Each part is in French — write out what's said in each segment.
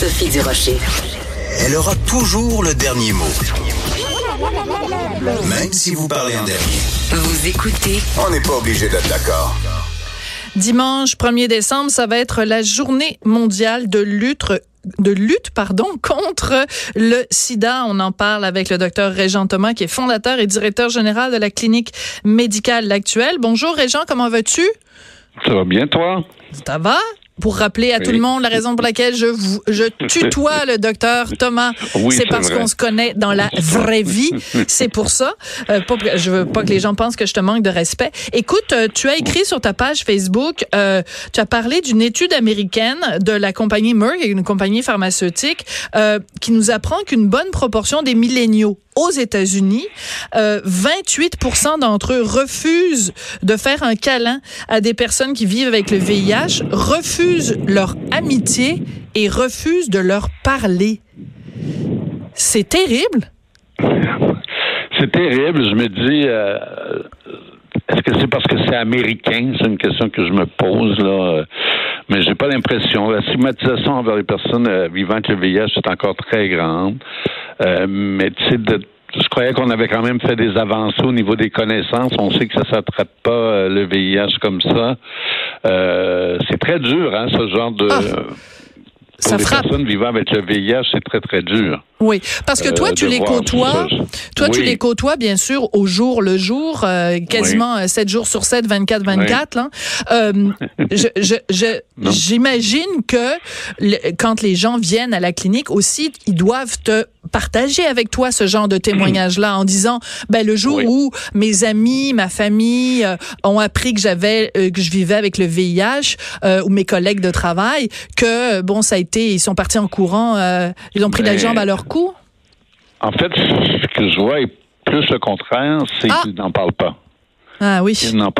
Sophie Durocher. Elle aura toujours le dernier mot. Même si vous parlez en dernier. Vous écoutez On n'est pas obligé d'être d'accord. Dimanche 1er décembre, ça va être la journée mondiale de lutte de lutte pardon contre le sida. On en parle avec le docteur Régent Thomas qui est fondateur et directeur général de la clinique médicale actuelle. Bonjour Régent, comment vas-tu? Ça va bien toi? Ça va? Pour rappeler à Oui. tout le monde la raison pour laquelle je vous, je tutoie le docteur Thomas, Oui, c'est parce qu'on se connaît dans la vraie vie. C'est pour ça. Euh, pas, je veux pas que les gens pensent que je te manque de respect. Écoute, euh, tu as écrit sur ta page Facebook, euh, tu as parlé d'une étude américaine de la compagnie Merck, une compagnie pharmaceutique, euh, qui nous apprend qu'une bonne proportion des milléniaux aux États-Unis, euh, 28% d'entre eux refusent de faire un câlin à des personnes qui vivent avec le VIH, refusent leur amitié et refusent de leur parler. C'est terrible. C'est terrible. Je me dis, euh, est-ce que c'est parce que c'est américain? C'est une question que je me pose là. euh, Mais j'ai pas l'impression. La stigmatisation envers les personnes euh, vivant avec le VIH est encore très grande. Euh, mais tu sais, de- je croyais qu'on avait quand même fait des avancées au niveau des connaissances. On sait que ça s'attrape pas euh, le VIH comme ça. Euh, c'est très dur, hein, ce genre de. Ah, pour ça les frappe. personnes vivant avec le VIH, c'est très très dur. Oui, parce que toi, Euh, tu de les côtoies. Toi, tu Oui. les côtoies, bien sûr, au jour le jour, euh, quasiment euh, 7 jours sur 7, 24, 24. Là. Euh, je, je, je- Non. j'imagine que le- quand les gens viennent à la clinique aussi, ils doivent te partager avec toi ce genre de témoignage-là en disant, ben, le jour Oui. où mes amis, ma famille euh, ont appris que j'avais, euh, que je vivais avec le VIH, euh, ou mes collègues de travail, que, bon, ça a été, ils sont partis en courant, euh, ils ont pris la Ben, jambe à leur cou? En fait, ce que je vois est plus le contraire, c'est Ah! qu'ils n'en parlent pas. Ah oui. Ils n'en,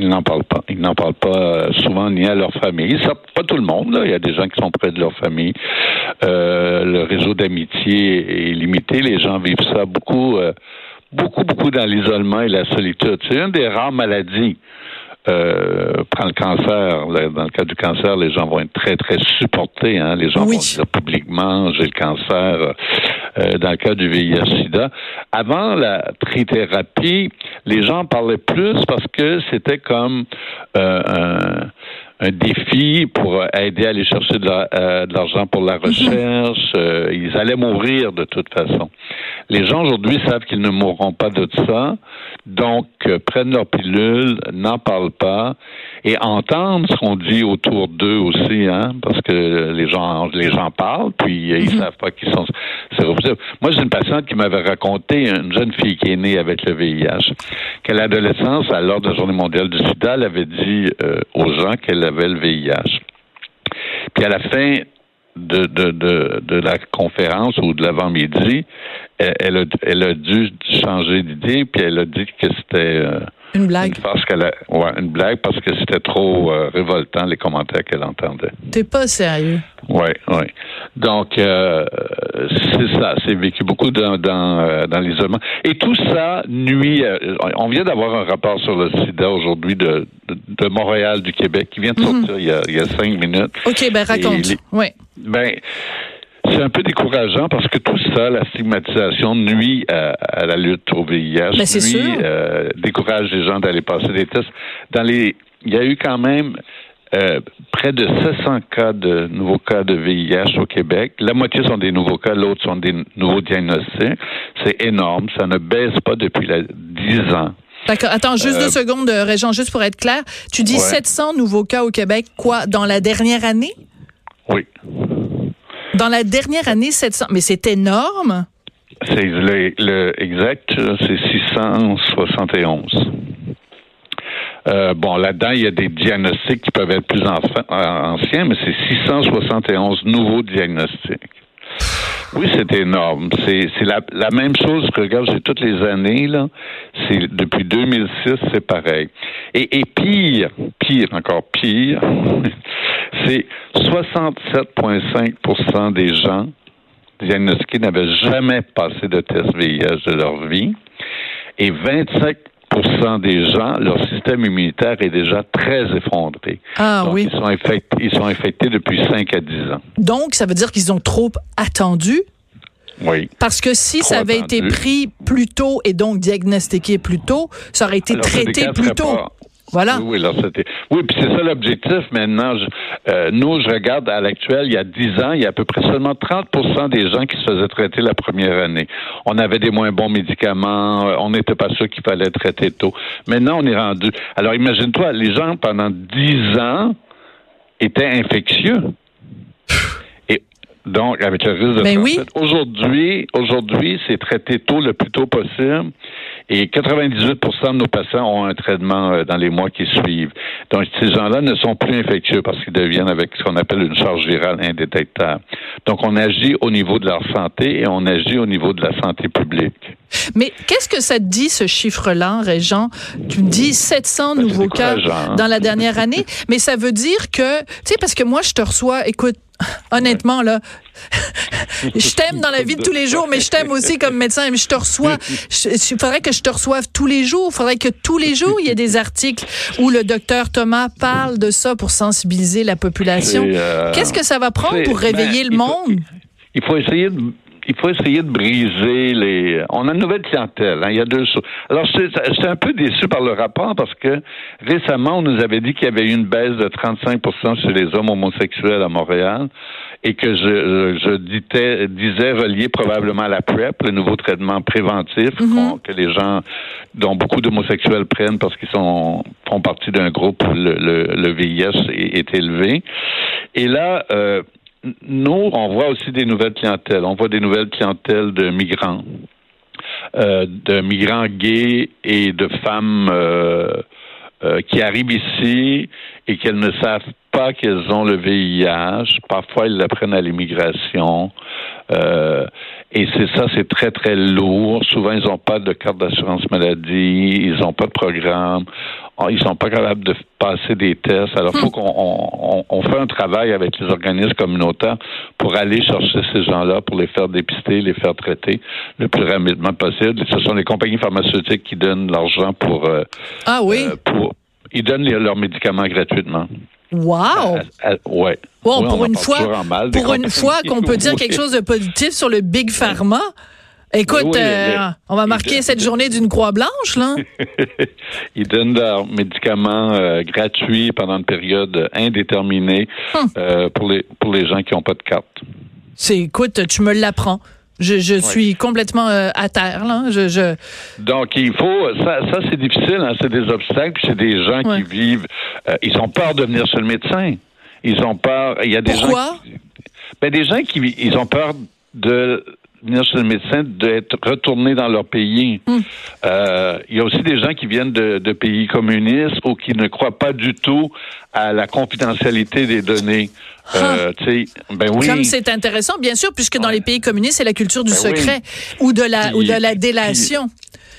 ils n'en parlent pas. Ils n'en parlent pas euh, souvent ni à leur famille. Ça, pas tout le monde. Là. Il y a des gens qui sont près de leur famille. Euh, le réseau d'amitié est limité. Les gens vivent ça beaucoup, euh, beaucoup, beaucoup dans l'isolement et la solitude. C'est une des rares maladies. Euh, prends le cancer. dans le cas du cancer, les gens vont être très, très supportés. Hein. Les gens Oui. vont dire publiquement, j'ai le cancer. Euh, dans le cas du VIH-Sida. Avant la trithérapie, les gens parlaient plus parce que c'était comme euh, un, un défi pour aider à aller chercher de la- euh, de l'argent pour la recherche. Euh, ils allaient mourir de toute façon. Les gens aujourd'hui savent qu'ils ne mourront pas de ça, donc euh, prennent leur pilule, n'en parlent pas et entendent ce qu'on dit autour d'eux aussi, hein, parce que les gens les gens parlent, puis euh, ils savent pas qu'ils sont Moi, j'ai une patiente qui m'avait raconté une jeune fille qui est née avec le VIH, qu'à l'adolescence, à l'heure de la Journée mondiale du SIDA, elle avait dit euh, aux gens qu'elle avait le VIH. Puis à la fin de, de, de, la conférence ou de l'avant-midi, elle, elle a, elle a dû changer d'idée, puis elle a dit que c'était euh, Une blague? une farce qu'elle a, ouais, une blague parce que c'était trop euh, révoltant les commentaires qu'elle entendait. T'es pas sérieux. Oui, oui. Donc, euh, c'est ça. C'est vécu beaucoup dans, dans, euh, dans l'isolement. Et tout ça nuit. euh, on vient d'avoir un rapport sur le sida aujourd'hui de, de, de Montréal, du Québec, qui vient de sortir il, y a, il y a cinq minutes. OK, ben raconte. Les- Oui. Ben, c'est un peu décourageant parce que tout ça, la stigmatisation, nuit à, à la lutte au VIH, Ben, c'est nuit, sûr. euh, décourage les gens d'aller passer des tests. Dans les, il y a eu quand même euh, près de 700 cas de nouveaux cas de VIH au Québec. La moitié sont des nouveaux cas, l'autre sont des nouveaux diagnostics. C'est énorme. Ça ne baisse pas depuis la, 10 ans. D'accord. Attends, juste Euh, deux secondes, euh, Régent, juste pour être clair. Tu dis Ouais. 700 nouveaux cas au Québec, quoi, dans la dernière année? Oui. Dans la dernière année, 700. Mais c'est énorme. C'est le, exact, c'est 671. Euh, bon, là-dedans, il y a des diagnostics qui peuvent être plus anciens, mais c'est 671 nouveaux diagnostics. Oui, c'est énorme. C'est la, la même chose que regarde, c'est toutes les années. C'est depuis 2006, c'est pareil. Et, et pire, pire encore pire, c'est 67,5% des gens diagnostiqués n'avaient jamais passé de test VIH de leur vie, et 25 des gens, leur système immunitaire est déjà très effondré. Ah Donc, oui. Ils sont, infectés, ils sont infectés depuis 5 à 10 ans. Donc, ça veut dire qu'ils ont trop attendu. Oui. Parce que si Trop ça avait été pris plus tôt et donc diagnostiqué plus tôt, ça aurait été Alors, traité plus tôt. pas. Voilà. Oui, alors c'était. Oui, puis c'est ça l'objectif maintenant. Je- euh, nous, je regarde à l'actuel, il y a 10 ans, il y a à peu près seulement 30% des gens qui se faisaient traiter la première année. On avait des moins bons médicaments, euh, on n'était pas sûr qu'il fallait traiter tôt. Maintenant, on est rendu. Alors, imagine-toi, les gens pendant 10 ans étaient infectieux. Donc, avec le risque de Ben oui. Aujourd'hui, aujourd'hui, c'est traité tôt le plus tôt possible. Et 98% de nos patients ont un traitement euh, dans les mois qui suivent. Donc, ces gens-là ne sont plus infectieux parce qu'ils deviennent avec ce qu'on appelle une charge virale indétectable. Donc, on agit au niveau de leur santé et on agit au niveau de la santé publique. Mais qu'est-ce que ça te dit, ce chiffre-là, Régent? Tu me dis 700 Ben, nouveaux cas hein? dans la dernière année, mais ça veut dire que, tu sais, parce que moi, je te reçois, écoute, honnêtement, là, je t'aime dans la vie de tous les jours, mais je t'aime aussi comme médecin, mais je te reçois, il faudrait que je te reçoive tous les jours, il faudrait que tous les jours, il y ait des articles où le docteur Thomas parle de ça pour sensibiliser la population. Euh, Qu'est-ce que ça va prendre pour réveiller ben, le faut- monde? Il faut essayer de il faut essayer de briser les. On a une nouvelle clientèle. hein, il y a deux choses. Alors, j'étais un peu déçu par le rapport parce que récemment, on nous avait dit qu'il y avait eu une baisse de 35% chez les hommes homosexuels à Montréal et que je, je, je disais, disais relié probablement à la PrEP, le nouveau traitement préventif qu'on- que les gens, dont beaucoup d'homosexuels prennent parce qu'ils sont font partie d'un groupe où le, le, le VIH est, est élevé. Et là, euh, nous, on voit aussi des nouvelles clientèles. On voit des nouvelles clientèles de migrants, euh, de migrants gays et de femmes euh, euh, qui arrivent ici et qu'elles ne savent pas qu'elles ont le VIH. Parfois, ils l'apprennent à l'immigration. Et c'est ça, c'est très, très lourd. Souvent, ils n'ont pas de carte d'assurance maladie, ils n'ont pas de programme, ils sont pas capables de passer des tests. Alors, il faut qu'on on, on- fait un travail avec les organismes communautaires pour aller chercher ces gens-là, pour les faire dépister, les faire traiter le plus rapidement possible. Ce sont les compagnies pharmaceutiques qui donnent l'argent pour, euh, Ah oui? euh, pour ils donnent les- leurs médicaments gratuitement. wow! Ouais. Wow, Oui, pour une fois, mal pour une fois qu'on peut dire quelque chose de positif sur le Big Pharma. Écoute, Oui, oui, euh, le- on va marquer donne- cette journée d'une croix blanche, là. Ils donnent leurs médicaments euh, gratuits pendant une période indéterminée Hum. euh, pour les pour les gens qui n'ont pas de carte. C'est, écoute, tu me l'apprends. Je, je suis complètement euh, à terre, là. Je, je... Donc il faut ça ça c'est difficile, hein, c'est des obstacles, puis c'est des gens Ouais. qui vivent euh, ils ont peur de venir chez le médecin. Ils ont peur, il y a des Pourquoi? gens qui, ben, des gens qui ils ont peur de venir chez le médecin, d'être retournés dans leur pays. Hmm. Euh, il y a aussi des gens qui viennent de, de pays communistes ou qui ne croient pas du tout à la confidentialité des données. Euh, tu sais, ben oui. Ah. Comme c'est intéressant, bien sûr, puisque dans Ouais. les pays communistes, c'est la culture du Ben oui. secret ou de la, ou de la délation.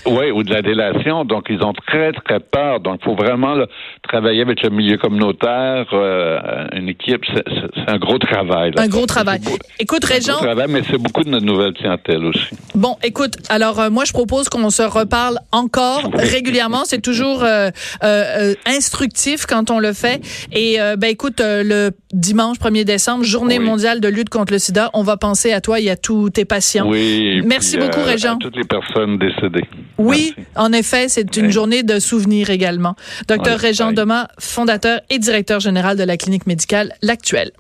Oui, ou de la délation. Donc, ils ont très, très peur. Donc, il faut vraiment là, travailler avec le milieu communautaire, euh, une équipe. C'est un gros travail. là. Un gros travail. Beau- Écoute, c'est un Régent, gros travail, mais c'est beaucoup de notre nouvelle clientèle aussi. Bon, écoute, alors euh, moi je propose qu'on se reparle encore régulièrement. C'est toujours euh, euh, instructif quand on le fait. Et euh, ben écoute, euh, le dimanche 1er décembre, Journée Oui. mondiale de lutte contre le SIDA, on va penser à toi et à tous tes patients. Oui. Merci puis, beaucoup, Régent. À toutes les personnes décédées. Oui, Merci. en effet, c'est une Oui. journée de souvenirs également. Docteur Régent. Doma, fondateur et directeur général de la clinique médicale L'Actuelle.